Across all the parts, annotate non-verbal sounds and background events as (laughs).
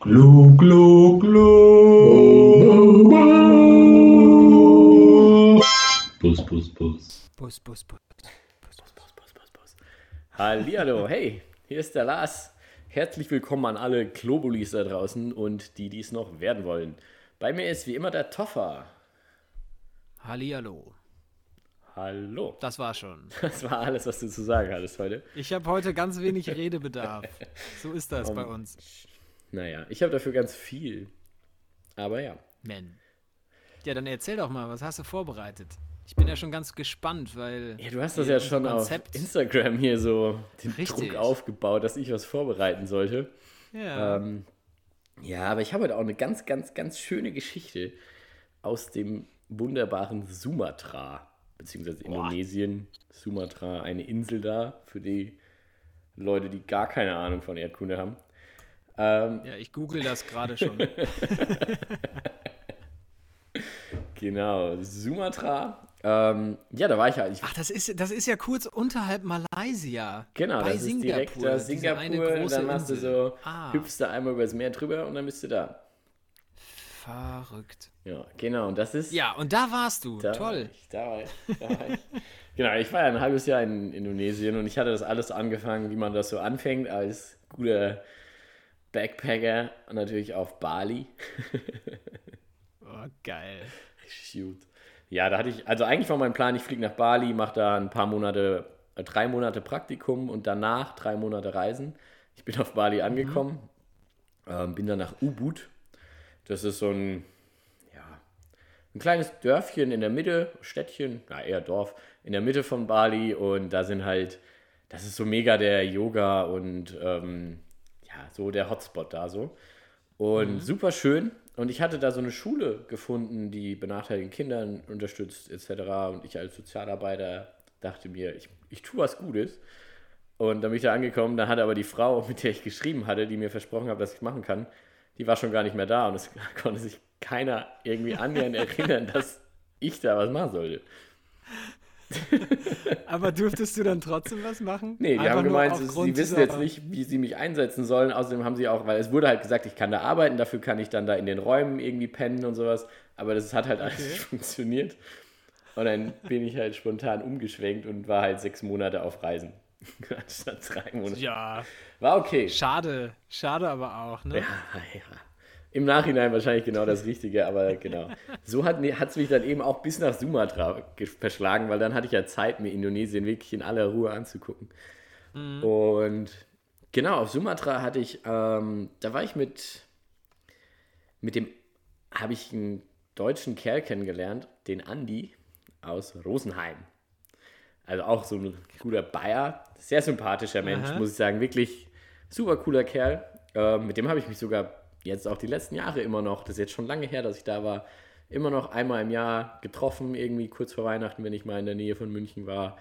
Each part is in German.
Glu, glu, glu. Bus, bus, bus. Bus, Bus, Bus. Hallihallo, hey, hier ist der Lars. Herzlich willkommen an alle Globulis da draußen und die, die es noch werden wollen. Bei mir ist wie immer der Toffer. Hallihallo. Hallo. Das war schon. (laughs) Das war alles, was du zu sagen hattest heute. Ich habe heute ganz wenig Redebedarf. So ist das bei uns. Naja, ich habe dafür ganz viel. Aber ja. Men. Ja, dann erzähl doch mal, was hast du vorbereitet? Ich bin ja schon ganz gespannt, weil. Ja, du hast das ja schon Konzept- auf Instagram hier so den Richtig. Druck aufgebaut, dass ich was vorbereiten sollte. Ja. Ähm, ja, aber ich habe heute auch eine ganz, ganz, ganz schöne Geschichte aus dem wunderbaren Sumatra, beziehungsweise Indonesien. Sumatra, eine Insel da für die Leute, die gar keine Ahnung von Erdkunde haben. Ähm, ja, ich google das gerade schon. (laughs) genau, Sumatra. Ähm, ja, da war ich halt. Ich, Ach, das ist, das ist ja kurz unterhalb Malaysia. genau, bei das ist direkt da Singapur. Und dann machst du so, Ah. hüpfst da einmal übers Meer drüber und dann bist du da. Verrückt. Ja, genau. Und das ist. Ja, und da warst du. Da War Toll. ich, da war ich, da war ich. (laughs) genau, ich war ja ein halbes Jahr in Indonesien und ich hatte das alles angefangen, wie man das so anfängt, als guter Backpacker natürlich auf Bali. Oh, geil. Gut. Ja, da hatte ich, also eigentlich war mein Plan, ich fliege nach Bali, mache da ein paar Monate, äh, drei Monate Praktikum und danach drei Monate Reisen. Ich bin auf Bali angekommen, ähm, bin dann nach Ubud. Das ist so ein, ja, ein kleines Dörfchen in der Mitte, Städtchen, na eher Dorf, in der Mitte von Bali und da sind halt, das ist so mega der Yoga und ähm, ja, so der Hotspot da so. Und super schön. Und ich hatte da so eine Schule gefunden, die benachteiligten Kindern unterstützt, etc. Und ich als Sozialarbeiter dachte mir, ich, ich tue was Gutes. Und dann bin ich da angekommen, dann hatte aber die Frau, (laughs) mit der ich geschrieben hatte, die mir versprochen hat, dass ich machen kann, die war schon gar nicht mehr da und es (laughs) konnte sich keiner irgendwie annähernd (laughs) erinnern, dass ich da was machen sollte. (laughs) Aber durftest du dann trotzdem was machen? Nee, die Einfach haben gemeint, sie wissen jetzt nicht, wie sie mich einsetzen sollen. Außerdem haben sie auch, weil es wurde halt gesagt, ich kann da arbeiten, dafür kann ich dann da in den Räumen irgendwie pennen und sowas. Aber das hat halt alles Okay. nicht (laughs) funktioniert. Und dann bin ich halt spontan umgeschwenkt und war halt sechs Monate auf Reisen. (laughs) Anstatt drei Monate. Ja, War okay. schade. Schade aber auch, ne? Ja, ja. Im Nachhinein wahrscheinlich genau das Richtige, aber genau. So hat es mich dann eben auch bis nach Sumatra ge- verschlagen, weil dann hatte ich ja Zeit, mir Indonesien wirklich in aller Ruhe anzugucken. Und genau, auf Sumatra hatte ich, ähm, da war ich mit, mit dem, habe ich einen deutschen Kerl kennengelernt, den Andi aus Rosenheim. Also auch so ein guter Bayer, sehr sympathischer Mensch, Aha. muss ich sagen, wirklich super cooler Kerl. Ähm, mit dem habe ich mich sogar jetzt auch die letzten Jahre immer noch, das ist jetzt schon lange her, dass ich da war, immer noch einmal im Jahr getroffen, irgendwie kurz vor Weihnachten, wenn ich mal in der Nähe von München war,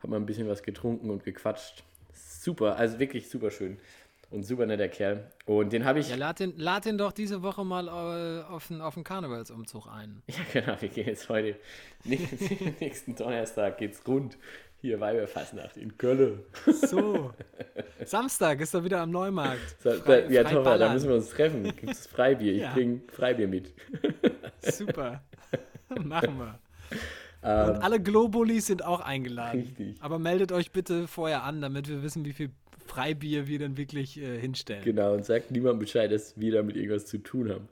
habe mal ein bisschen was getrunken und gequatscht. Super, also wirklich super schön und super netter Kerl. Und den habe ich, Ja, lad den, lad den doch diese Woche mal äh, auf den, auf den Karnevalsumzug ein. (laughs) Ja, genau, wir gehen jetzt heute, nächsten, (laughs) nächsten Donnerstag geht's rund. Hier Weiberfassnacht in Köln. So. Samstag ist er wieder am Neumarkt. So, Frei- ja, frei Toffer, da müssen wir uns treffen. Gibt es Freibier? Ich Ja. bring Freibier mit. Super. (laughs) Machen wir. Und alle Globulis sind auch eingeladen. Ähm, Richtig. Aber meldet euch bitte vorher an, damit wir wissen, wie viel Freibier wir dann wirklich äh, hinstellen. Genau, und sagt niemandem Bescheid, dass wir damit irgendwas zu tun haben.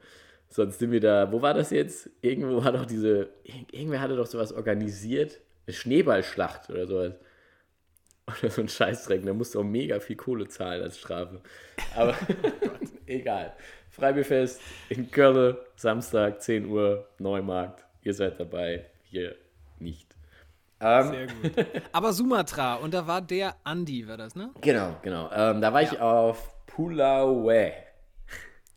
Sonst sind wir da, wo war das jetzt? Irgendwo war doch diese, ir- irgendwer hatte doch sowas organisiert. Eine Schneeballschlacht oder sowas. Oder so ein Scheißdreck, da musst du auch mega viel Kohle zahlen als Strafe. Aber (laughs) egal. Freibierfest in Köln, Samstag, 10 Uhr, Neumarkt. Ihr seid dabei, wir nicht. Ähm, Sehr gut. Aber Sumatra, und da war der Andi, war das, ne? Genau, genau. Ähm, da war ich auf Pulaue.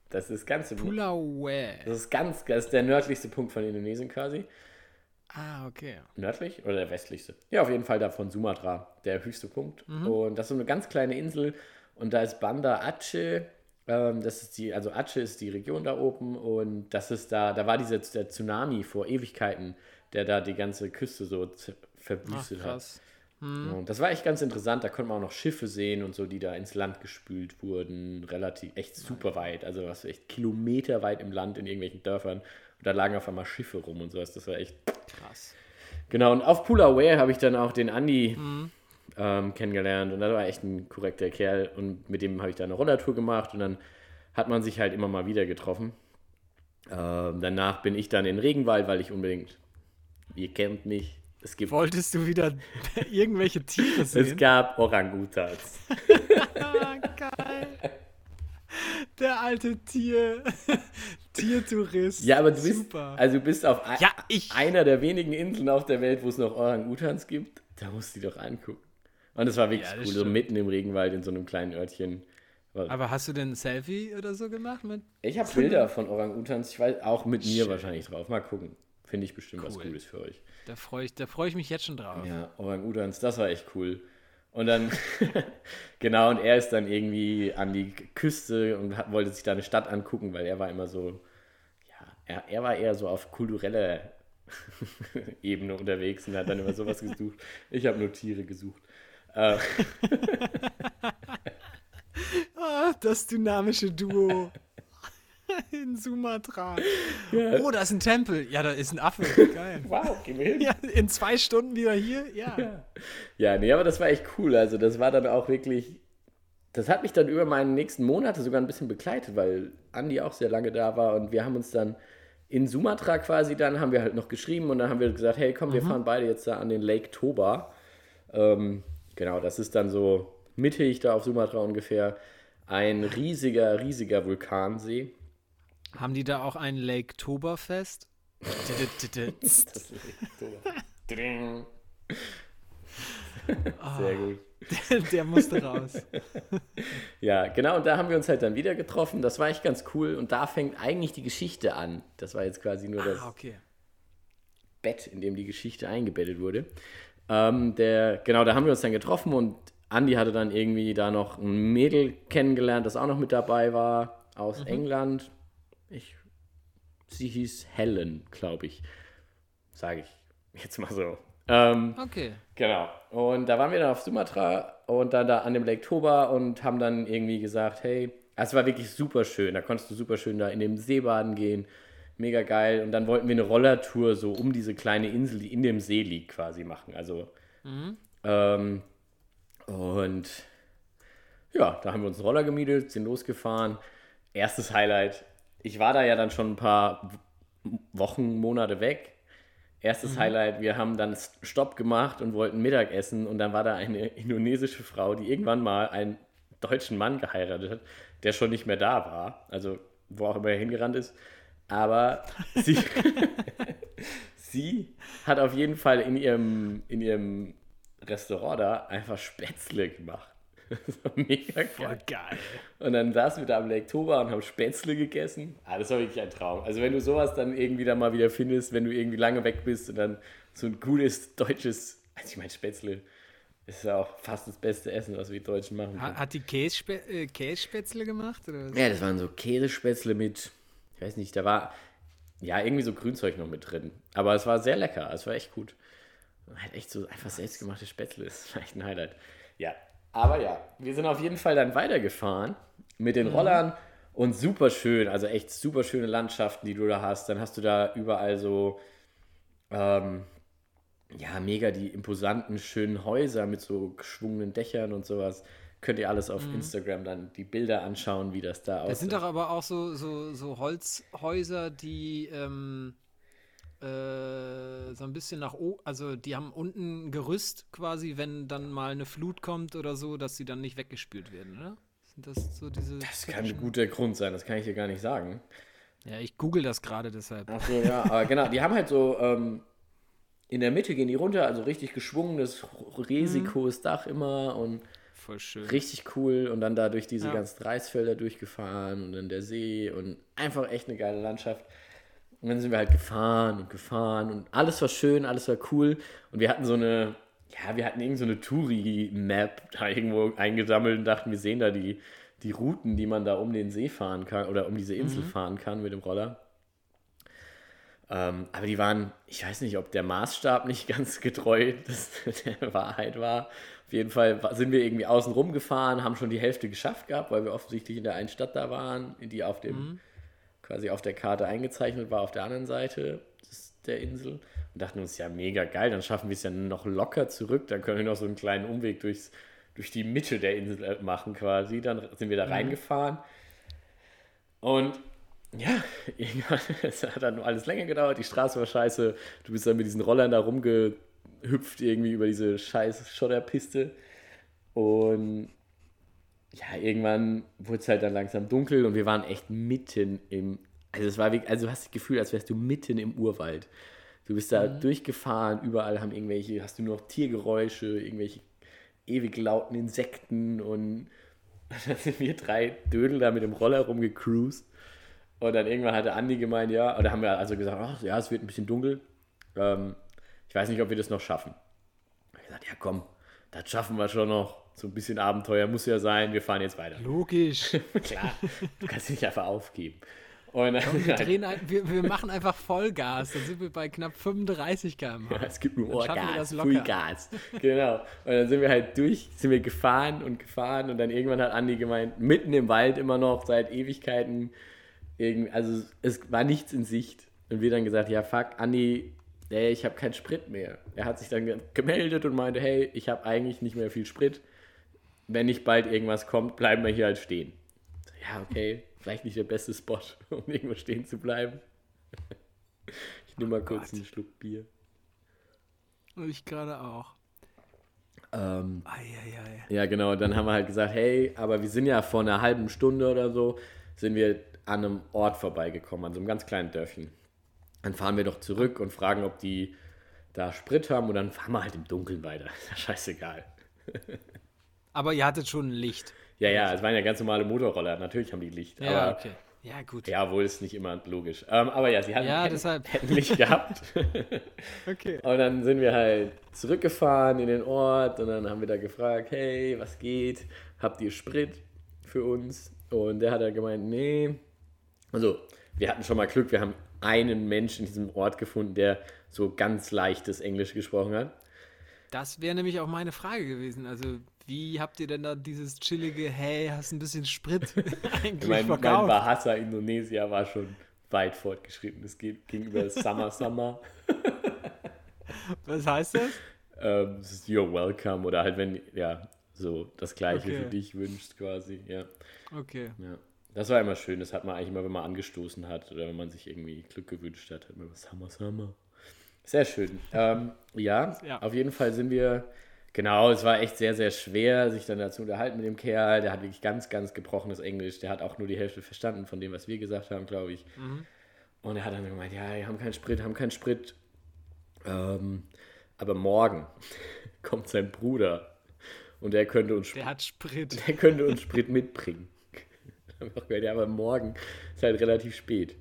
Das ist ganz im, Pulaue. das ist ganz, das ist der nördlichste Punkt von Indonesien quasi. Ah, okay. Nördlich oder der westlichste? Ja, auf jeden Fall da von Sumatra, der höchste Punkt. Und das ist so eine ganz kleine Insel und da ist Banda Aceh. Ähm, das ist die, also Aceh ist die Region da oben und das ist da, da war dieser der Tsunami vor Ewigkeiten, der da die ganze Küste so z- Ach, verwüstet hat. Hm. Und das war echt ganz interessant. Da konnte man auch noch Schiffe sehen und so, die da ins Land gespült wurden. Relativ, echt super weit. Also was echt kilometerweit im Land in irgendwelchen Dörfern. Und da lagen auf einmal Schiffe rum und sowas. Das war echt krass. Genau, und auf Pool Aware habe ich dann auch den Andi mhm. ähm, kennengelernt. Und das war echt ein korrekter Kerl. Und mit dem habe ich da eine Rollertour gemacht. Und dann hat man sich halt immer mal wieder getroffen. Ähm, danach bin ich dann in Regenwald, weil ich unbedingt, ihr kennt mich, es gibt. Wolltest du wieder (laughs) irgendwelche Tiere sehen? Es gab Orangutans. (laughs) Geil. Der alte Tier, Tiertourist. Ja, aber du bist, Super. also du bist auf ja, einer der wenigen Inseln auf der Welt, wo es noch Orangutans gibt. Da musst du die doch angucken. Und es war wirklich ja, cool, stimmt. so mitten im Regenwald in so einem kleinen Örtchen. Aber hast du denn ein Selfie oder so gemacht mit? Ich habe Bilder von Orang-Utans, ich weiß auch mit mir Schön. wahrscheinlich drauf. Mal gucken. Finde ich bestimmt cool. was Cooles für euch. Da freue ich, freu ich mich jetzt schon drauf. Ja, Orang-Utans, das war echt cool. Und dann, (laughs) genau, und er ist dann irgendwie an die Küste und hat, wollte sich da eine Stadt angucken, weil er war immer so, ja, er, er war eher so auf kultureller (laughs) Ebene unterwegs und hat dann immer sowas gesucht. Ich habe nur Tiere gesucht. (laughs) Ah, das dynamische Duo (laughs) in Sumatra. Ja. Oh, da ist ein Tempel. Ja, da ist ein Affe. Geil. (laughs) Wow, gehen wir hin. Ja, in zwei Stunden wieder hier. Ja. ja. Ja, nee, aber das war echt cool. Also, das war dann auch wirklich. Das hat mich dann über meine nächsten Monate sogar ein bisschen begleitet, weil Andi auch sehr lange da war und wir haben uns dann in Sumatra quasi dann haben wir halt noch geschrieben und dann haben wir gesagt, hey, komm, mhm. wir fahren beide jetzt da an den Lake Toba. Ähm, genau, das ist dann so mittig da auf Sumatra ungefähr ein riesiger, riesiger Vulkansee. Haben die da auch ein Lake Toberfest? Sehr gut. Der musste raus. ja, genau, und da haben wir uns halt dann wieder getroffen. Das war echt ganz cool. Und da fängt eigentlich die Geschichte an. Das war jetzt quasi nur das ah, okay. Bett, in dem die Geschichte eingebettet wurde. Ähm, der, genau, da haben wir uns dann getroffen und Andy hatte dann irgendwie da noch ein Mädel kennengelernt, das auch noch mit dabei war, aus mhm. England. Ich, sie hieß Helen, glaube ich. Sage ich jetzt mal so. Ähm, okay. Genau. Und da waren wir dann auf Sumatra und dann da an dem Lake Toba und haben dann irgendwie gesagt, hey, es war wirklich super schön. Da konntest du super schön da in dem See baden gehen. Mega geil. Und dann wollten wir eine Rollertour so um diese kleine Insel, die in dem See liegt, quasi machen. Also mhm. ähm, und ja, da haben wir uns einen Roller gemietet, sind losgefahren. Erstes Highlight. Ich war da ja dann schon ein paar Wochen, Monate weg. Erstes mhm. Highlight, wir haben dann Stopp gemacht und wollten Mittagessen und dann war da eine indonesische Frau, die irgendwann mal einen deutschen Mann geheiratet hat, der schon nicht mehr da war. Also, wo auch immer er hingerannt ist. Aber sie, (laughs) sie hat auf jeden Fall in ihrem, in ihrem Restaurant da einfach Spätzle gemacht. Das war mega geil. Voll geil. Und dann saßen wir da am Lake Toba und haben Spätzle gegessen. Ah, das war wirklich ein Traum. Also wenn du sowas dann irgendwie da mal wieder findest, wenn du irgendwie lange weg bist und dann so ein gutes deutsches, also ich meine Spätzle, ist ja auch fast das beste Essen, was wir Deutschen machen. Können. Hat die Kässpe äh, Kässpätzle gemacht? Oder Ja, das waren so Käsespätzle mit, ich weiß nicht, da war ja irgendwie so Grünzeug noch mit drin. Aber es war sehr lecker, es war echt gut halt echt so einfach selbstgemachte Spätzle ist echt ein Highlight. Ja, aber ja, wir sind auf jeden Fall dann weitergefahren mit den mhm. Rollern und super schön, also echt super schöne Landschaften, die du da hast. Dann hast du da überall so, ähm, ja, mega die imposanten, schönen Häuser mit so geschwungenen Dächern und sowas. Könnt ihr alles auf mhm. Instagram dann die Bilder anschauen, wie das da aussieht. Das sind doch aber auch so, so, so Holzhäuser, die, ähm, äh, so ein bisschen nach oben, also die haben unten ein Gerüst quasi, wenn dann mal eine Flut kommt oder so, dass sie dann nicht weggespült werden, oder? Sind das so diese. Das kann ein guter Grund sein, das kann ich dir gar nicht sagen. Ja, ich google das gerade deshalb. Ach so, ja, aber genau, die haben halt so, ähm, in der Mitte gehen die runter, also richtig geschwungenes, riesiges mhm. Dach immer und Voll schön. richtig cool und dann da durch diese ja. ganzen Reisfelder durchgefahren und dann der See und einfach echt eine geile Landschaft. Und dann sind wir halt gefahren und gefahren und alles war schön, alles war cool. Und wir hatten so eine, ja, wir hatten irgend so eine Touri-Map da irgendwo eingesammelt und dachten, wir sehen da die, die Routen, die man da um den See fahren kann oder um diese Insel mhm. fahren kann mit dem Roller. Ähm, aber die waren, ich weiß nicht, ob der Maßstab nicht (laughs) ganz getreu des, der Wahrheit war. Auf jeden Fall sind wir irgendwie außen rum gefahren, haben schon die Hälfte geschafft gehabt, weil wir offensichtlich in der einen Stadt da waren, die auf dem quasi auf der Karte eingezeichnet war, auf der anderen Seite der Insel. Und dachten uns, ja, mega geil, dann schaffen wir es ja noch locker zurück, dann können wir noch so einen kleinen Umweg durchs, durch die Mitte der Insel äh, machen quasi. Dann sind wir da reingefahren. Und ja, (laughs) irgendwann, es hat dann alles länger gedauert, die Straße war scheiße, du bist dann mit diesen Rollern da rumgehüpft irgendwie über diese scheiß Schotterpiste. Und ja, irgendwann wurde es halt dann langsam dunkel und wir waren echt mitten im, also es war wie, also du hast das Gefühl, als wärst du mitten im Urwald. Du bist da durchgefahren, überall haben irgendwelche, hast du nur noch Tiergeräusche, irgendwelche ewig lauten Insekten und (laughs) dann sind wir drei Dödel da mit dem Roller rumgecruised. Und dann irgendwann hatte Andi gemeint, ja, oder haben wir also gesagt, ach, ja, es wird ein bisschen dunkel. Ähm, ich weiß nicht, ob wir das noch schaffen. Ich habe gesagt, ja komm, das schaffen wir schon noch. So ein bisschen Abenteuer muss ja sein, wir fahren jetzt weiter. Logisch. (laughs) Klar, du kannst dich nicht einfach aufgeben. Und dann, Wir, (laughs) drehen ein, wir, wir machen einfach Vollgas. Dann sind wir bei knapp 35 km/h. Ja, es gibt nur Ohrgas. Vollgas. Genau. Und dann sind wir halt durch, sind wir gefahren und gefahren und dann irgendwann hat Andi gemeint, mitten im Wald immer noch, seit Ewigkeiten, also es war nichts in Sicht. Und wir dann gesagt, ja fuck, Andi, ey, ich habe keinen Sprit mehr. Er hat sich dann ge- gemeldet und meinte, hey, ich habe eigentlich nicht mehr viel Sprit. Wenn nicht bald irgendwas kommt, bleiben wir hier halt stehen. Ja, okay, vielleicht nicht der beste Spot, (laughs) um irgendwo stehen zu bleiben. (laughs) Ich nehme mal kurz Gott. einen Schluck Bier. Ich gerade auch. Ähm, Eieiei. ja, genau. Dann haben wir halt gesagt, hey, aber wir sind ja vor einer halben Stunde oder so, sind wir an einem Ort vorbeigekommen, an so einem ganz kleinen Dörfchen. Dann fahren wir doch zurück und fragen, ob die da Sprit haben und dann fahren wir halt im Dunkeln weiter. (laughs) Ist ja scheißegal. Aber ihr hattet schon Licht. Ja, ja, es waren ja ganz normale Motorroller. Natürlich haben die Licht. Ja, aber, okay. Ja, gut. Ja, wohl ist nicht immer logisch. Ähm, aber ja, sie hatten, Ja, hätten, hätten Licht gehabt. (laughs) Okay. Und dann sind wir halt zurückgefahren in den Ort und dann haben wir da gefragt, hey, was geht? Habt ihr Sprit für uns? Und der hat dann gemeint, nee. Also, wir hatten schon mal Glück, wir haben einen Menschen in diesem Ort gefunden, der so ganz leichtes Englisch gesprochen hat. Das wäre nämlich auch meine Frage gewesen. Also, wie habt ihr denn da dieses chillige, hey, hast ein bisschen Sprit (laughs) eigentlich Mein, mein verkauft? Bahasa Indonesia war schon weit fortgeschritten. Es geht gegenüber Summer Summer. Was heißt das? Ähm, ist You're welcome oder halt, wenn, ja, so das Gleiche Okay. für dich wünscht quasi, ja. Okay. Ja, das war immer schön. Das hat man eigentlich immer, wenn man angestoßen hat oder wenn man sich irgendwie Glück gewünscht hat, hat man was Hammer, Hammer. Sehr schön. Ähm, ja, Ja. auf jeden Fall sind wir, genau, es war echt sehr, sehr schwer, sich dann dazu unterhalten mit dem Kerl. Der hat wirklich ganz, ganz gebrochenes Englisch. Der hat auch nur die Hälfte verstanden von dem, was wir gesagt haben, glaube ich. Und er hat dann gemeint, ja, wir haben keinen Sprit, haben keinen Sprit. Ähm, aber morgen (laughs) kommt sein Bruder und der könnte uns Der hat Sprit. der könnte uns Sprit mitbringen. Haben wir auch gehört, ja, aber morgen ist halt relativ spät.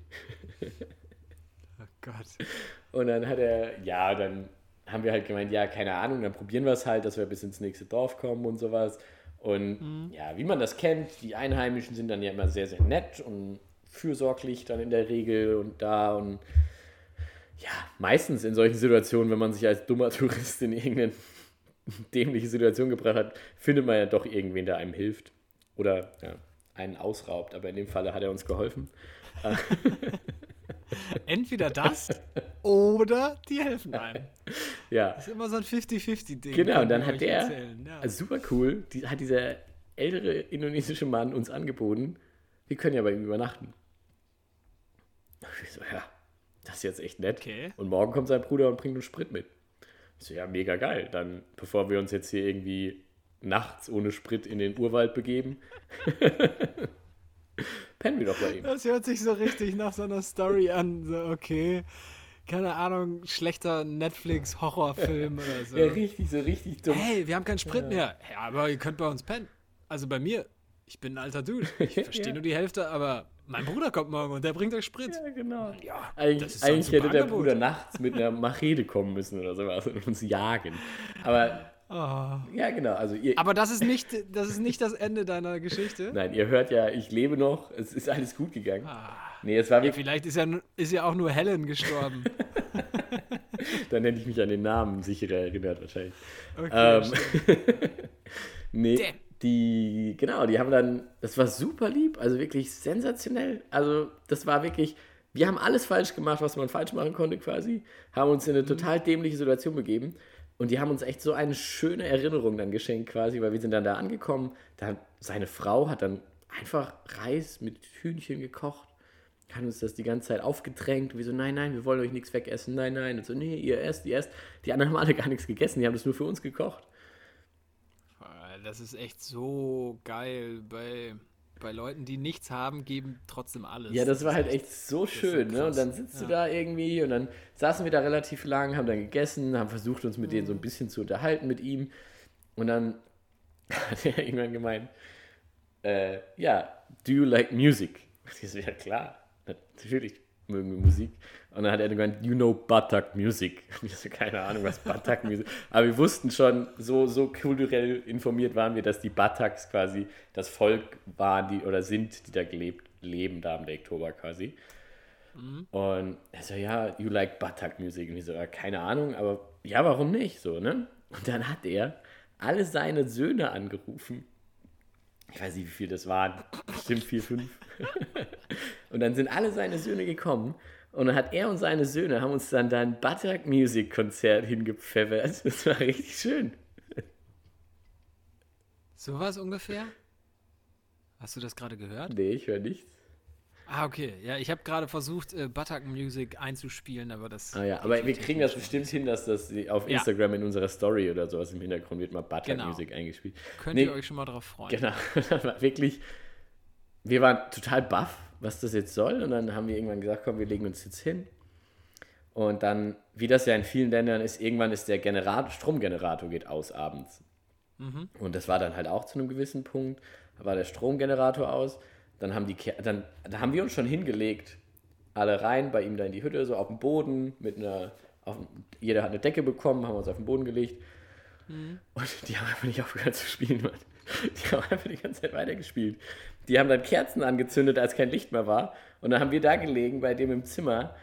Oh Gott. Und dann hat er, ja, dann haben wir halt gemeint, ja, keine Ahnung, dann probieren wir es halt, dass wir bis ins nächste Dorf kommen und sowas. Und ja, wie man das kennt, die Einheimischen sind dann ja immer sehr, sehr nett und fürsorglich dann in der Regel und da und ja, meistens in solchen Situationen, wenn man sich als dummer (laughs) Tourist in irgendeine dämliche Situation gebracht hat, findet man ja doch irgendwen, der einem hilft oder ja, einen ausraubt. Aber in dem Falle hat er uns geholfen. (laughs) Entweder das (laughs) oder die helfen einem. Ja, Das ist immer so ein 50-50-Ding. Genau, und dann hat der, Ja. also super cool, die, hat dieser ältere indonesische Mann uns angeboten, wir können ja bei ihm übernachten. Ich so, ja, das ist jetzt echt nett. Okay. Und morgen kommt sein Bruder und bringt uns Sprit mit. Ich so, ja, mega geil. Dann, bevor wir uns jetzt hier irgendwie nachts ohne Sprit in den Urwald begeben, (laughs) pennen wir doch bei ihm. Das hört sich so richtig nach so einer Story an. So, okay. Keine Ahnung, schlechter Netflix-Horrorfilm oder so. Ja, richtig, so richtig dumm. Hey, wir haben keinen Sprit mehr. Ja, aber ihr könnt bei uns pennen. Also bei mir. Ich bin ein alter Dude. (laughs) Ich verstehe Ja. nur die Hälfte, aber mein Bruder kommt morgen und der bringt euch Sprit. Ja, genau. Ja, Eigentlich, eigentlich hätte der Angebot. Bruder nachts mit einer Machete kommen müssen oder sowas und uns jagen. Aber Oh. Ja, genau. Also ihr, Aber das ist, nicht, das ist nicht das Ende deiner Geschichte. nein, ihr hört ja, ich lebe noch. Es ist alles gut gegangen. Nee, es war Ja, vielleicht ist ja, ist ja auch nur Helen gestorben. (laughs) dann hätte ich mich an den Namen sicherer erinnert wahrscheinlich. Okay, Ähm, (laughs) nee, Damn. die, genau, die haben dann, das war super lieb, also wirklich sensationell. Also, das war wirklich, wir haben alles falsch gemacht, was man falsch machen konnte quasi, haben uns in eine total dämliche Situation begeben und die haben uns echt so eine schöne Erinnerung dann geschenkt quasi, weil wir sind dann da angekommen, da, seine Frau hat dann einfach Reis mit Hühnchen gekocht, hat uns das die ganze Zeit aufgedrängt. Wir so, nein, nein, wir wollen euch nichts wegessen, nein, nein. Und so, nee, ihr esst, ihr esst. Die anderen haben alle gar nichts gegessen, die haben das nur für uns gekocht. Das ist echt so geil. Bei, bei Leuten, die nichts haben, geben trotzdem alles. Ja, das war ist halt echt so schön, ne? Und dann sitzt du Ja. da irgendwie und dann saßen wir da relativ lang, haben dann gegessen, haben versucht, uns mit denen so ein bisschen zu unterhalten mit ihm. Und dann (laughs) hat er irgendwann gemeint, äh, ja, do you like music? (laughs) Ich so, ja klar, natürlich mögen wir Musik. Und dann hat er gemeint, you know Batak Music. Und (laughs) ich so, keine Ahnung, was Batak Music Aber wir wussten schon, so, so kulturell informiert waren wir, dass die Bataks quasi das Volk waren, die oder sind, die da gelebt, leben, da am Lake Toba quasi. Und er so, ja, you like Batak Music. Und ich so, ja, keine Ahnung, aber ja, warum nicht? So, ne? Und dann hat er alle seine Söhne angerufen. Ich weiß nicht, wie viel das waren. Bestimmt vier, fünf. (laughs) und dann sind alle seine Söhne gekommen. Und dann hat er und seine Söhne haben uns dann da ein Batak Music Konzert hingepfeffert. (laughs) Das war richtig schön. Sowas ungefähr? Hast du das gerade gehört? Nee, ich höre nichts. Ah, okay. Ja, ich habe gerade versucht, äh, Buttock Music einzuspielen, aber das. Ah ja, aber wir kriegen das bestimmt hin, dass das auf Ja. Instagram in unserer Story oder sowas im Hintergrund wird mal Batak Genau. Music eingespielt. Könnt Nee. ihr euch schon mal drauf freuen. Genau, (laughs) wirklich, wir waren total baff, was das jetzt soll. Und dann haben wir irgendwann gesagt, komm, wir legen uns jetzt hin. Und dann, wie das ja in vielen Ländern ist, irgendwann ist der Generator, Stromgenerator geht aus abends. Und das war dann halt auch zu einem gewissen Punkt. Da war der Stromgenerator aus. Dann haben die, dann, da haben wir uns schon hingelegt, alle rein, bei ihm da in die Hütte, so auf dem Boden, mit einer, auf, jeder hat eine Decke bekommen, haben uns auf den Boden gelegt. Und die haben einfach nicht aufgehört zu spielen, Mann. (laughs) Die haben einfach die ganze Zeit weitergespielt. Die haben dann Kerzen angezündet, als kein Licht mehr war. Und dann haben wir da gelegen bei dem im Zimmer.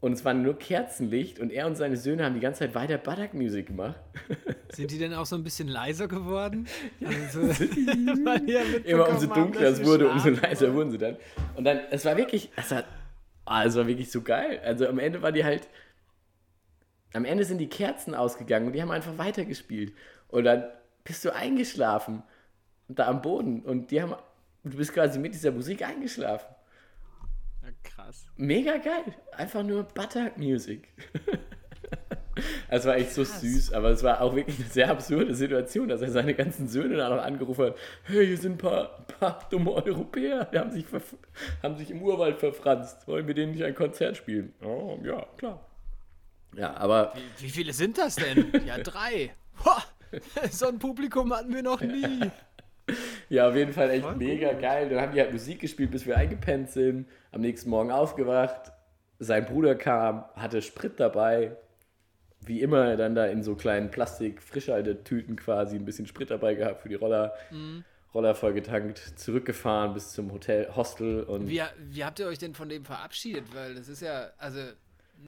Und es war nur Kerzenlicht. Und er und seine Söhne haben die ganze Zeit weiter Badak-Musik gemacht. (laughs) Sind die denn auch so ein bisschen leiser geworden? (laughs) Also, (laughs) ja Immer umso dunkler es wurde, umso leiser wurden sie dann. Und dann, es war wirklich, es war, ah, es war wirklich so geil. Also am Ende war die halt, am Ende sind die Kerzen ausgegangen und die haben einfach weitergespielt. Und dann bist du eingeschlafen, da am Boden. Und die haben, du bist quasi mit dieser Musik eingeschlafen. Ja, krass. Mega geil. Einfach nur Batak Music. (laughs) Es war echt so süß, aber es war auch wirklich eine sehr absurde Situation, dass er seine ganzen Söhne da noch angerufen hat. Hey, hier sind ein paar, paar dumme Europäer, die haben sich, haben sich im Urwald verfranst. Wollen wir denen nicht ein Konzert spielen? Oh, ja, klar. Ja, aber Wie, wie viele sind das denn? Ja, drei. Ho! (laughs) So ein Publikum hatten wir noch nie. (laughs) Ja, auf jeden Fall echt Voll mega gut. geil. Dann haben die halt Musik gespielt, bis wir eingepennt sind. Am nächsten Morgen aufgewacht. Sein Bruder kam, hatte Sprit dabei. Wie immer, dann da in so kleinen Plastik-Frischhaltetüten quasi ein bisschen Sprit dabei gehabt für die Roller. Mhm. Roller vollgetankt, zurückgefahren bis zum Hotel, Hostel und Wie, wie habt ihr euch denn von dem verabschiedet? Weil das ist ja, also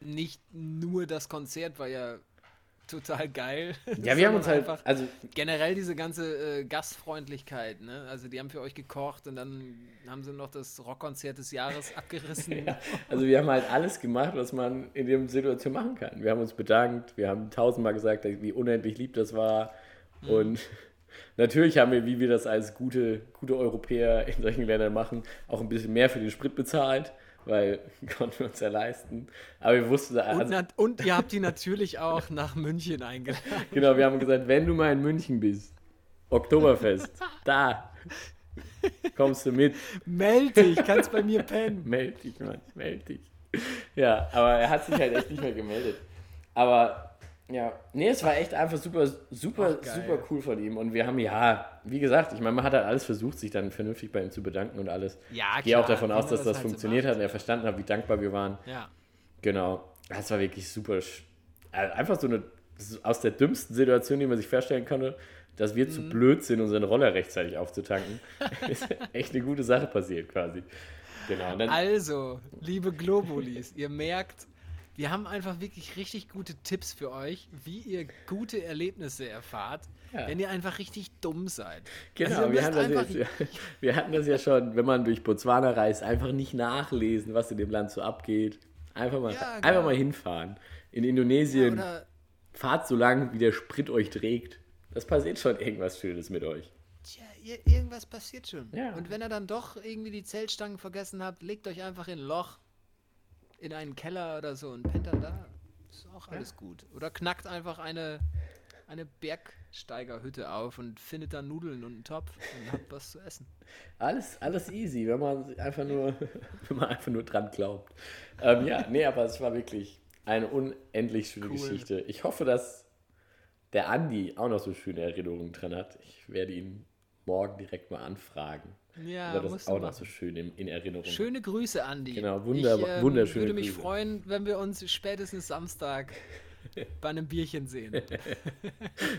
nicht nur das Konzert war ja total geil. (laughs) ja, wir haben uns halt, einfach also generell diese ganze äh, Gastfreundlichkeit, ne? Also die haben für euch gekocht und dann haben sie noch das Rockkonzert des Jahres (laughs) abgerissen. Also wir haben halt alles gemacht, was man in der Situation machen kann. Wir haben uns bedankt, wir haben tausendmal gesagt, wie unendlich lieb das war. Und (laughs) natürlich haben wir, wie wir das als gute, gute Europäer in solchen Ländern machen, auch ein bisschen mehr für den Sprit bezahlt, weil (laughs) konnten wir uns ja leisten. Aber wir wussten, Und, also, nat- und ihr habt die natürlich auch nach München eingeladen. genau, wir haben gesagt, wenn du mal in München bist, Oktoberfest, da kommst du mit. Meld dich, kannst bei mir pennen. Meld dich, Mann, meld dich. Ja, aber er hat sich halt echt nicht mehr gemeldet. Aber ja, nee, es war echt einfach super, super, Ach, super cool von ihm. Und wir haben, ja, wie gesagt, ich meine, man hat halt alles versucht, sich dann vernünftig bei ihm zu bedanken und alles. Ja, Ich gehe auch klar, davon aus, dass das das halt so funktioniert macht. hat und er verstanden hat, wie dankbar wir waren. Ja. Genau. Das war wirklich super. also Einfach so eine aus der dümmsten Situation, die man sich vorstellen konnte, dass wir zu blöd sind, unseren Roller rechtzeitig aufzutanken, (laughs) ist echt eine gute Sache passiert quasi. Genau. Dann, Also, liebe Globulis, ihr merkt, wir haben einfach wirklich richtig gute Tipps für euch, wie ihr gute Erlebnisse erfahrt, Ja. wenn ihr einfach richtig dumm seid. Genau, Also wir, haben das jetzt, (laughs) wir hatten das ja schon, wenn man durch Botswana reist, einfach nicht nachlesen, was in dem Land so abgeht. Einfach mal, Ja, einfach genau. mal hinfahren. In Indonesien, Oder fahrt so lang, wie der Sprit euch trägt. Das passiert schon irgendwas Schönes mit euch. Tja, ir- irgendwas passiert schon. Ja. Und wenn ihr dann doch irgendwie die Zeltstangen vergessen habt, legt euch einfach in ein Loch, in einen Keller oder so und pennt dann da. Ist auch alles gut. Oder knackt einfach eine, eine Bergsteigerhütte auf und findet dann Nudeln und einen Topf und habt was zu essen. (laughs) Alles, alles easy, wenn man einfach nur, (laughs) wenn man einfach nur dran glaubt. Ähm, ja, nee, aber es war wirklich eine unendlich schöne Cool. Geschichte. Ich hoffe, dass der Andi auch noch so schöne Erinnerungen dran hat. Ich werde ihn morgen direkt mal anfragen. Ja, weil das musst auch noch so schön in, in Erinnerung. Schöne Grüße, Andi. Genau, wunderbar- ich, ähm, wunderschöne würde mich Grüße. freuen, wenn wir uns spätestens Samstag (laughs) bei einem Bierchen sehen. (laughs)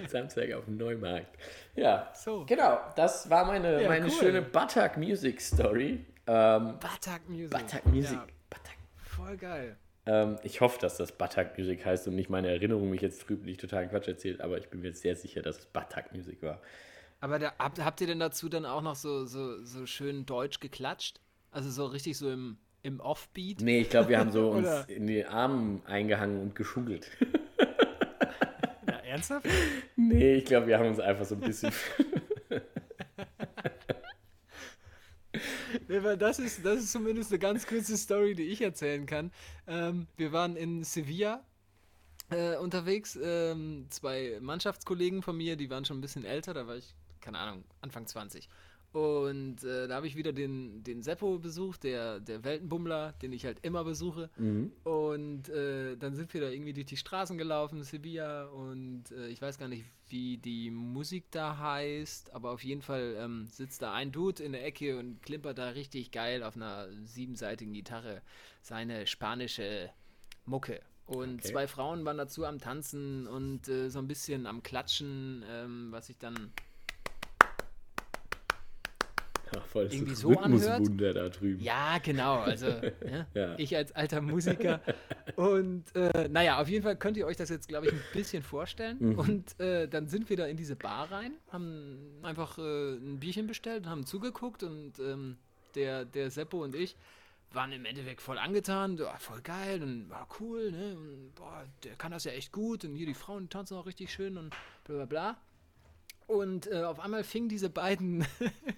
Samstag auf dem Neumarkt. Ja, So. genau. Das war meine, Ja, meine cool. schöne Buttock Music Story. Ähm, Batak Music. Buttock Music. Ja, Buttock. voll geil. Ähm, ich hoffe, dass das Buttock Music heißt und nicht meine Erinnerung mich jetzt trübt, nicht total Quatsch erzählt, aber ich bin mir sehr sicher, dass es Buttock Music war. Aber da, habt, habt ihr denn dazu dann auch noch so, so, so schön deutsch geklatscht? Also so richtig so im, im Offbeat? Nee, ich glaube, wir haben so (laughs) uns in die Armen eingehangen und geschuggelt. (laughs) Ja, ernsthaft? nee, ich glaube, wir haben uns einfach so ein bisschen. (laughs) Nee, weil das ist, das ist zumindest eine ganz kurze Story, die ich erzählen kann. Ähm, wir waren in Sevilla äh, unterwegs. Ähm, zwei Mannschaftskollegen von mir, die waren schon ein bisschen älter, da war ich, keine Ahnung, Anfang 20. Und äh, da habe ich wieder den, den Seppo besucht, der, der Weltenbummler, den ich halt immer besuche. Und äh, dann sind wir da irgendwie durch die Straßen gelaufen, Sevilla. Und äh, ich weiß gar nicht, wie die Musik da heißt, aber auf jeden Fall ähm, sitzt da ein Dude in der Ecke und klimpert da richtig geil auf einer siebenseitigen Gitarre seine spanische Mucke. Und Okay. zwei Frauen waren dazu am Tanzen und äh, so ein bisschen am Klatschen, ähm, was ich dann Ja, voll Irgendwie so Rhythmuswunder da drüben. Ja, genau. Also (laughs) ne? Ja. ich als alter Musiker. Und äh, naja, auf jeden Fall könnt ihr euch das jetzt, glaube ich, ein bisschen vorstellen. Mhm. Und äh, dann sind wir da in diese Bar rein, haben einfach äh, ein Bierchen bestellt, haben zugeguckt und ähm, der, der Seppo und ich waren im Endeffekt voll angetan, ja, voll geil und war cool, ne? Und, boah, der kann das ja echt gut und hier die Frauen tanzen auch richtig schön und bla bla bla. Und äh, auf einmal fingen diese beiden,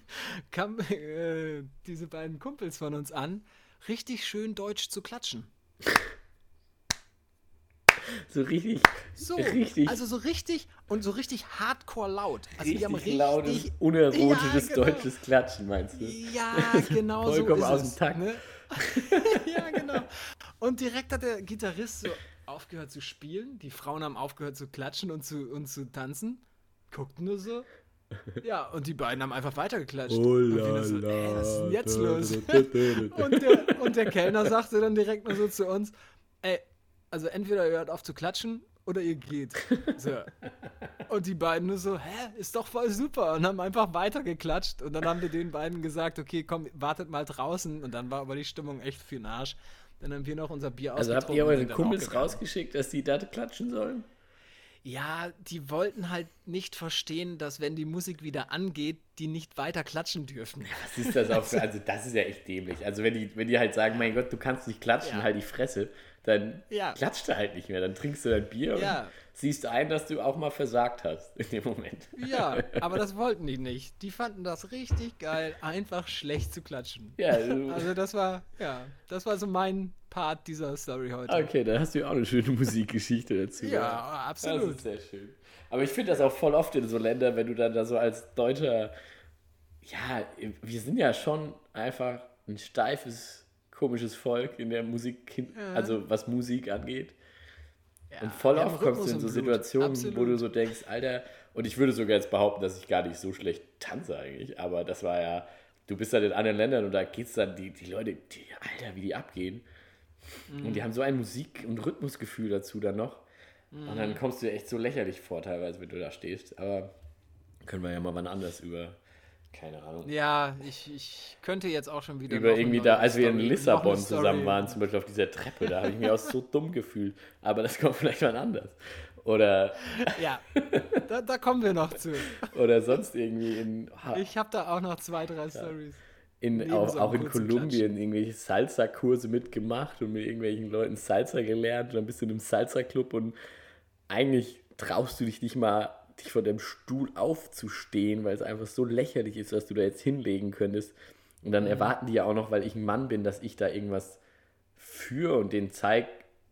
(laughs) kam, äh, diese beiden Kumpels von uns an, richtig schön deutsch zu klatschen. So richtig, So, richtig, also so richtig und so richtig hardcore laut. Also richtig richtig, lautes, unerotisches Ja, genau. deutsches Klatschen, meinst du? Ja, (laughs) genau so Vollkommen aus dem Takt. Ne? (laughs) ja, genau. Und direkt hat der Gitarrist so aufgehört zu spielen. Die Frauen haben aufgehört zu klatschen und zu, und zu tanzen. Guckten nur so. Ja, und die beiden haben einfach weitergeklatscht. Oh und wir nur so, ey, was ist denn jetzt los? Und der, und der Kellner sagte dann direkt nur so zu uns, ey, also entweder ihr hört auf zu klatschen oder ihr geht. So. Und die beiden nur so, hä, ist doch voll super. Und haben einfach weitergeklatscht. Und dann haben wir den beiden gesagt, okay, komm, wartet mal draußen. Und dann war aber die Stimmung echt für den Arsch. Dann haben wir noch unser Bier Also habt ihr eure Kumpels rausgeschickt, dass die da klatschen sollen? Ja, die wollten halt nicht verstehen, dass wenn die Musik wieder angeht, die nicht weiter klatschen dürfen. Was ist das auch für, also das ist ja echt dämlich. Also wenn die, wenn die halt sagen, mein Gott, du kannst nicht klatschen, Ja. halt die Fresse, dann Ja. klatscht du halt nicht mehr. Dann trinkst du dein Bier Ja. Siehst ein, dass du auch mal versagt hast in dem Moment. Ja, (laughs) aber das wollten die nicht. Die fanden das richtig geil, einfach schlecht zu klatschen. Ja, du, Also das war, ja, das war so mein Part dieser Story heute. okay, da hast du ja auch eine schöne Musikgeschichte dazu. Ja, Das absolut. ist sehr schön. Aber ich finde das auch voll oft in so Ländern, wenn du dann da so als Deutscher, ja, wir sind ja schon einfach ein steifes, komisches Volk in der Musik, also was Musik angeht. Ja, Und voll haben oft kommst du in so. Situationen, wo Absolut. du so denkst, Alter, und ich würde sogar jetzt behaupten, dass ich gar nicht so schlecht tanze eigentlich, aber das war ja, du bist dann in anderen Ländern und da geht's dann, die, die Leute, die, Alter, wie die abgehen. Und Mhm. die haben so ein Musik- und Rhythmusgefühl dazu dann noch. Und dann kommst du dir echt so lächerlich vor, teilweise, wenn du da stehst. Aber können wir ja mal wann anders über, keine Ahnung. Ja, ich, ich könnte jetzt auch schon wieder. über irgendwie da, als wir in Lissabon zusammen waren, zum Beispiel auf dieser Treppe, da habe ich mich auch so dumm gefühlt. Aber das kommt vielleicht mal anders. Oder, Ja, da, da kommen wir noch zu. oder sonst irgendwie in, Ich habe da auch noch zwei, drei Stories. in auch, so auch in Kolumbien irgendwelche Salsa-Kurse mitgemacht und mit irgendwelchen Leuten Salsa gelernt und dann bist du in einem Salsa-Club und eigentlich traust du dich nicht mal, dich von dem Stuhl aufzustehen, weil es einfach so lächerlich ist, was du da jetzt hinlegen könntest. Und Mhm. dann erwarten die ja auch noch, weil ich ein Mann bin, dass ich da irgendwas führe und denen zeige,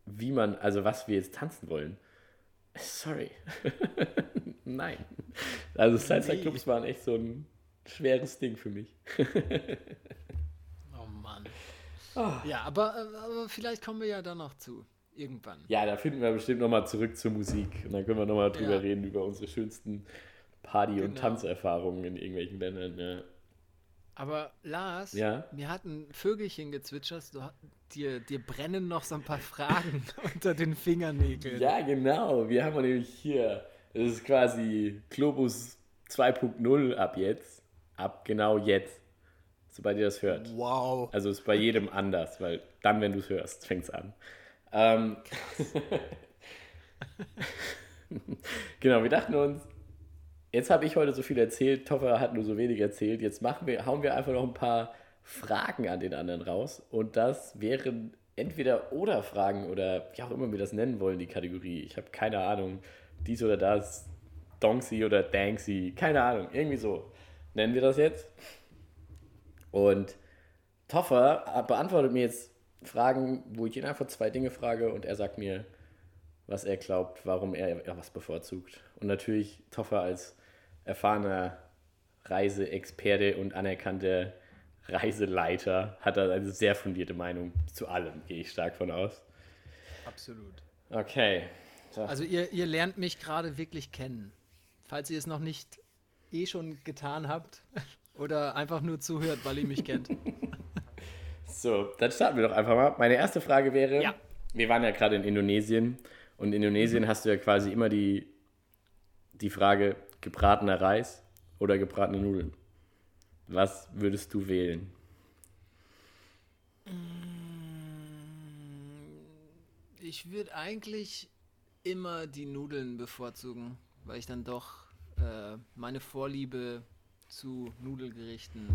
wie man, also was wir jetzt tanzen wollen. Sorry. (laughs) Nein. Also Salsa-Clubs waren echt so ein schweres Ding für mich. Oh Mann. Ja, aber, aber vielleicht kommen wir ja da noch zu. Irgendwann. Ja, da finden wir bestimmt nochmal zurück zur Musik. Und dann können wir nochmal drüber Ja. reden, über unsere schönsten Party- und Genau. Tanzerfahrungen in irgendwelchen Ländern. Ja. Aber Lars, Ja? mir hat ein Vögelchen gezwitschert, du, dir, dir brennen noch so ein paar Fragen (laughs) unter den Fingernägeln. ja, genau. Wir haben nämlich hier, das ist quasi Globus 2.0 ab jetzt. Ab genau jetzt. Sobald ihr das hört. Wow. Also ist bei jedem anders, weil dann, wenn du es hörst, fängt es an. Ähm, (laughs) (laughs) genau, wir dachten uns, jetzt habe ich heute so viel erzählt, Toffer hat nur so wenig erzählt. Jetzt machen wir, hauen wir einfach noch ein paar Fragen an den anderen raus. Und das wären entweder oder Fragen oder wie auch immer wir das nennen wollen, die Kategorie. Ich habe keine Ahnung. Dies oder das, Donksy oder Danksy, keine Ahnung. Irgendwie so nennen wir das jetzt. Und Toffer beantwortet mir jetzt Fragen, wo ich ihn einfach zwei Dinge frage und er sagt mir, was er glaubt, warum er was bevorzugt. Und natürlich Toffer als erfahrener Reiseexperte und anerkannter Reiseleiter hat er eine sehr fundierte Meinung zu allem, gehe ich stark von aus. Absolut. Okay. So. Also ihr, ihr lernt mich gerade wirklich kennen. Falls ihr es noch nicht eh schon getan habt (laughs) oder einfach nur zuhört, weil ihr mich kennt. (laughs) So, dann starten wir doch einfach mal. Meine erste Frage wäre, Ja. wir waren ja gerade in Indonesien und in Indonesien hast du ja quasi immer die, die Frage gebratener Reis oder gebratene Nudeln. Was würdest du wählen? Ich würde eigentlich immer die Nudeln bevorzugen, weil ich dann doch äh, meine Vorliebe zu Nudelgerichten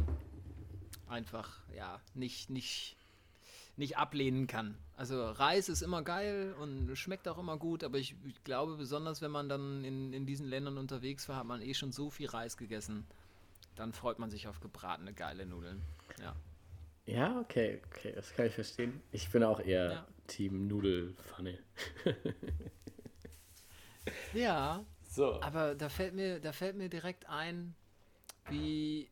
einfach ja nicht, nicht, nicht ablehnen kann. Also Reis ist immer geil und schmeckt auch immer gut, aber ich, ich glaube, besonders wenn man dann in, in diesen Ländern unterwegs war, hat man eh schon so viel Reis gegessen. Dann freut man sich auf gebratene geile Nudeln. Ja. Ja, okay, okay, das kann ich verstehen. Ich bin auch eher Ja. Team Nudelfanne. Ja, So. Aber da fällt mir, da fällt mir direkt ein, wie,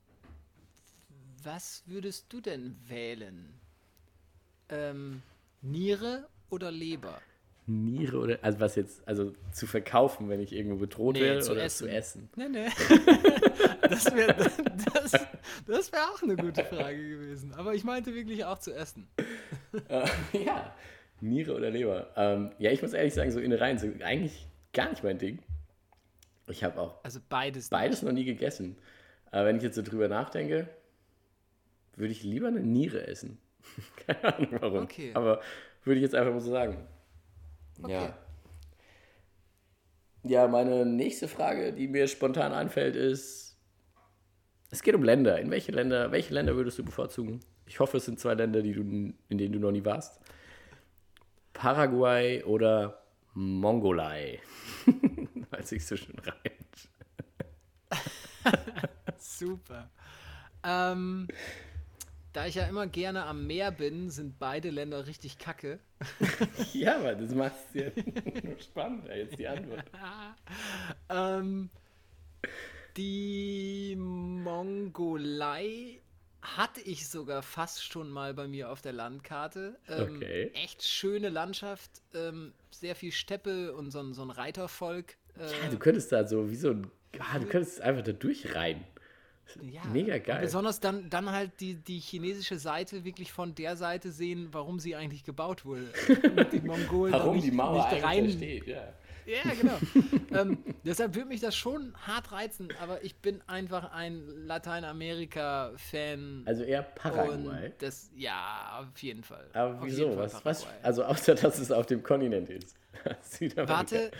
was würdest du denn wählen? Ähm, Niere oder Leber? Niere oder, also was jetzt, also zu verkaufen, wenn ich irgendwo bedroht Nee, werde zu oder essen. zu essen? Nee, nee. (laughs) Das wäre das, das wär auch eine gute Frage gewesen. Aber ich meinte wirklich auch zu essen. Äh, (laughs) ja, Niere oder Leber. Ähm, ja, ich muss ehrlich sagen, so Innereien sind eigentlich gar nicht mein Ding. Ich habe auch Also beides. beides noch nie gegessen. Aber wenn ich jetzt so drüber nachdenke, würde ich lieber eine Niere essen. (laughs) Keine Ahnung warum. Okay. Aber würde ich jetzt einfach mal so sagen. Okay. Ja. Ja, meine nächste Frage, die mir spontan einfällt, ist: Es geht um Länder. In welche Länder, welche Länder würdest du bevorzugen? Ich hoffe, es sind zwei Länder, die du, in denen du noch nie warst. Paraguay oder Mongolei? (laughs) Weil sich so schön reimt. (laughs) Super. Ähm, da ich ja immer gerne am Meer bin, sind beide Länder richtig kacke. (laughs) Ja, aber das macht es ja nur spannender, jetzt die Antwort. (laughs) Ähm, die Mongolei hatte ich sogar fast schon mal bei mir auf der Landkarte. Ähm, Okay. Echt schöne Landschaft, ähm, sehr viel Steppe und so, ein- so ein Reitervolk. Äh, Ja, du könntest da so wie so ein. Ah, du könntest einfach da durchrein. Ja, mega geil. Besonders dann, dann halt die, die chinesische Seite wirklich von der Seite sehen, warum sie eigentlich gebaut wurde. (laughs) Die Mongolen Warum nicht, die Mauer nicht eigentlich rein, steht, ja. Ja, genau. (laughs) ähm, deshalb würde mich das schon hart reizen, aber ich bin einfach ein Lateinamerika-Fan. Also eher Paraguay. Das, ja, auf jeden Fall. Aber Auf wieso? Was, was? Also außer dass es auf dem Kontinent ist. (laughs) Warte,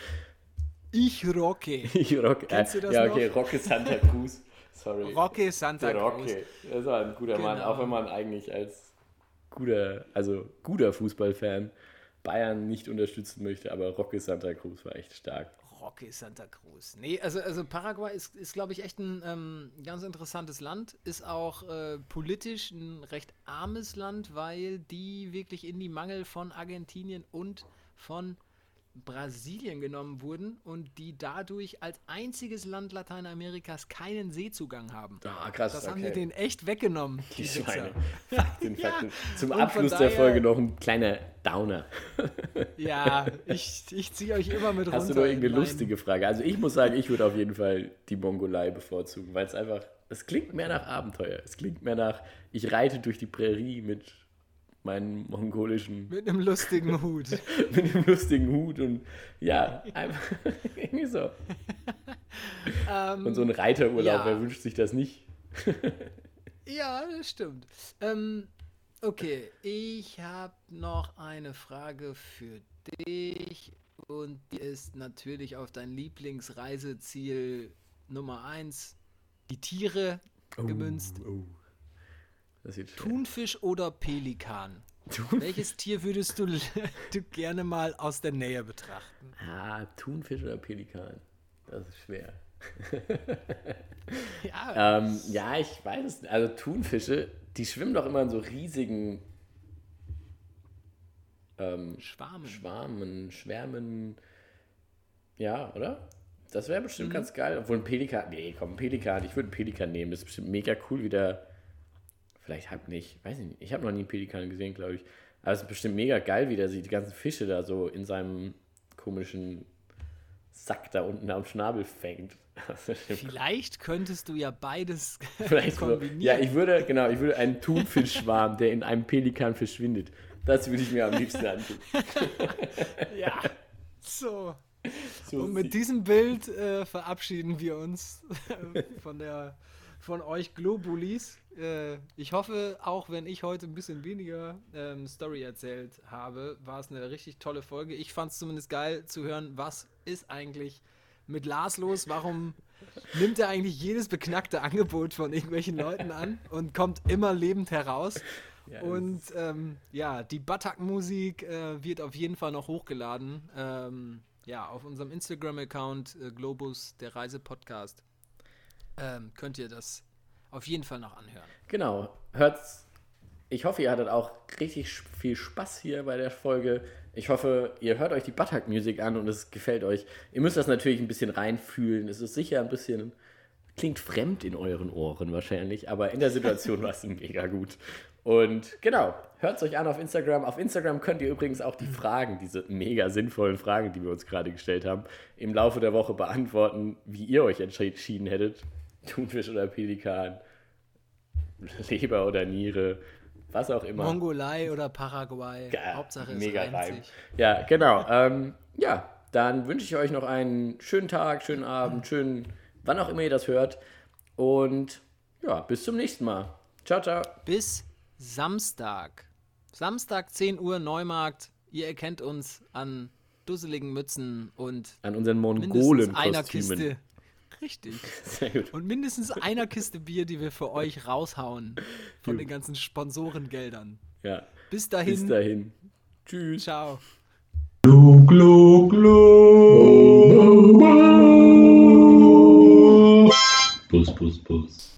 ich rocke. Ich rock, Kennst du das ja, noch? okay, Rocke Santa Cruz. Sorry. Rocke Santa Der Cruz. Rocke. Das war ein guter Mann, Genau. auch wenn man eigentlich als guter, also guter Fußballfan Bayern nicht unterstützen möchte, aber Rocke Santa Cruz war echt stark. Roque Santa Cruz. Nee, also, also Paraguay ist, ist glaube ich, echt ein ähm, ganz interessantes Land. Ist auch äh, politisch ein recht armes Land, weil die wirklich in die Mangel von Argentinien und von Brasilien genommen wurden und die dadurch als einziges Land Lateinamerikas keinen Seezugang haben. Ah, krass, Das okay. haben die denen echt weggenommen. die Wichser. Schweine. (laughs) Fakten, (laughs) Ja. Fakten. Zum Und Abschluss der daher- Folge noch ein kleiner Downer. (laughs) Ja, ich, ich ziehe euch immer mit runter. Hast du noch in irgendeine lustige Frage? Also ich muss sagen, ich würde auf jeden Fall die Mongolei bevorzugen, weil es einfach, es klingt mehr nach Abenteuer. Es klingt mehr nach, ich reite durch die Prärie mit meinen mongolischen, (laughs) Mit einem lustigen Hut. (laughs) mit dem lustigen Hut und ja, einfach (laughs) irgendwie so. Ähm, Und so ein Reiterurlaub, Ja. wer wünscht sich das nicht? Ja, das stimmt. Ähm, okay, ich habe noch eine Frage für dich und die ist natürlich auf dein Lieblingsreiseziel Nummer 1, die Tiere gemünzt. Oh. Das schwer. Thunfisch oder Pelikan? Thun- Welches Tier würdest du, (laughs) du gerne mal aus der Nähe betrachten? Ah, Thunfisch oder Pelikan? Das ist schwer. (laughs) Ja, Ähm, ja, ich weiß es nicht. Also Thunfische, die schwimmen doch immer in so riesigen ähm, Schwarmen. Schwarmen, Schwärmen. Ja, oder? Das wäre bestimmt Mhm. ganz geil. Obwohl ein Pelikan. Nee, komm, ein Pelikan. Ich würde einen Pelikan nehmen. Das ist bestimmt mega cool, wie der. Vielleicht halt nicht. Weiß ich nicht. Ich habe noch nie einen Pelikan gesehen, glaube ich. Aber es ist bestimmt mega geil, wie der sich die ganzen Fische da so in seinem komischen Sack da unten am Schnabel fängt. (laughs) Vielleicht könntest du ja beides (laughs) Vielleicht kombinieren. Ja, ich würde, genau, ich würde einen Thunfischschwarm, der in einem Pelikan verschwindet. Das würde ich mir am liebsten antun. (laughs) ja. So. So Und mit sieht- diesem Bild äh, verabschieden wir uns von der von euch Globulis. Äh, ich hoffe, auch wenn ich heute ein bisschen weniger ähm, Story erzählt habe, war es eine richtig tolle Folge. Ich fand es zumindest geil zu hören, was ist eigentlich mit Lars los? Warum nimmt er eigentlich jedes beknackte Angebot von irgendwelchen Leuten an und kommt immer lebend heraus? Ja, Und ähm, ja, die Batak-Musik äh, wird auf jeden Fall noch hochgeladen. Ähm, ja, auf unserem Instagram-Account äh, Globus, der Reisepodcast, ähm, könnt ihr das auf jeden Fall noch anhören. Genau, hört's. Ich hoffe, ihr hattet auch richtig viel Spaß hier bei der Folge. Ich hoffe, ihr hört euch die Buttock Music an und es gefällt euch. Ihr müsst das natürlich ein bisschen reinfühlen. Es ist sicher ein bisschen, klingt fremd in euren Ohren wahrscheinlich, aber in der Situation war es (laughs) mega gut. Und genau, hört es euch an auf Instagram. Auf Instagram könnt ihr übrigens auch die Fragen, diese mega sinnvollen Fragen, die wir uns gerade gestellt haben, im Laufe der Woche beantworten, wie ihr euch entschieden hättet. Thunfisch oder Pelikan, Leber oder Niere, was auch immer. Mongolei oder Paraguay, Ja, Hauptsache es mega Reim. Ja, genau. Ähm, ja, dann wünsche ich euch noch einen schönen Tag, schönen Abend, schönen, wann auch immer ihr das hört. Und ja, bis zum nächsten Mal. Ciao, ciao. Bis Samstag. Samstag 10 Uhr Neumarkt. Ihr erkennt uns an dusseligen Mützen und An unseren Mongolen-Kostümen. Richtig. (laughs) Sehr gut. Und mindestens einer Kiste Bier, die wir für euch raushauen von den ganzen Sponsorengeldern. Ja, Bis dahin. bis dahin. Tschüss. Ciao. Glu, glu, glu. Bus, bus, bus.